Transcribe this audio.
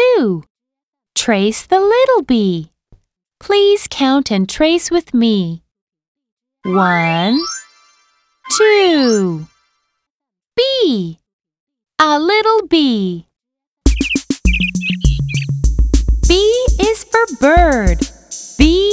two. Trace the little b. Please count and trace with me. One, two. B. A little bee. B is for bird. B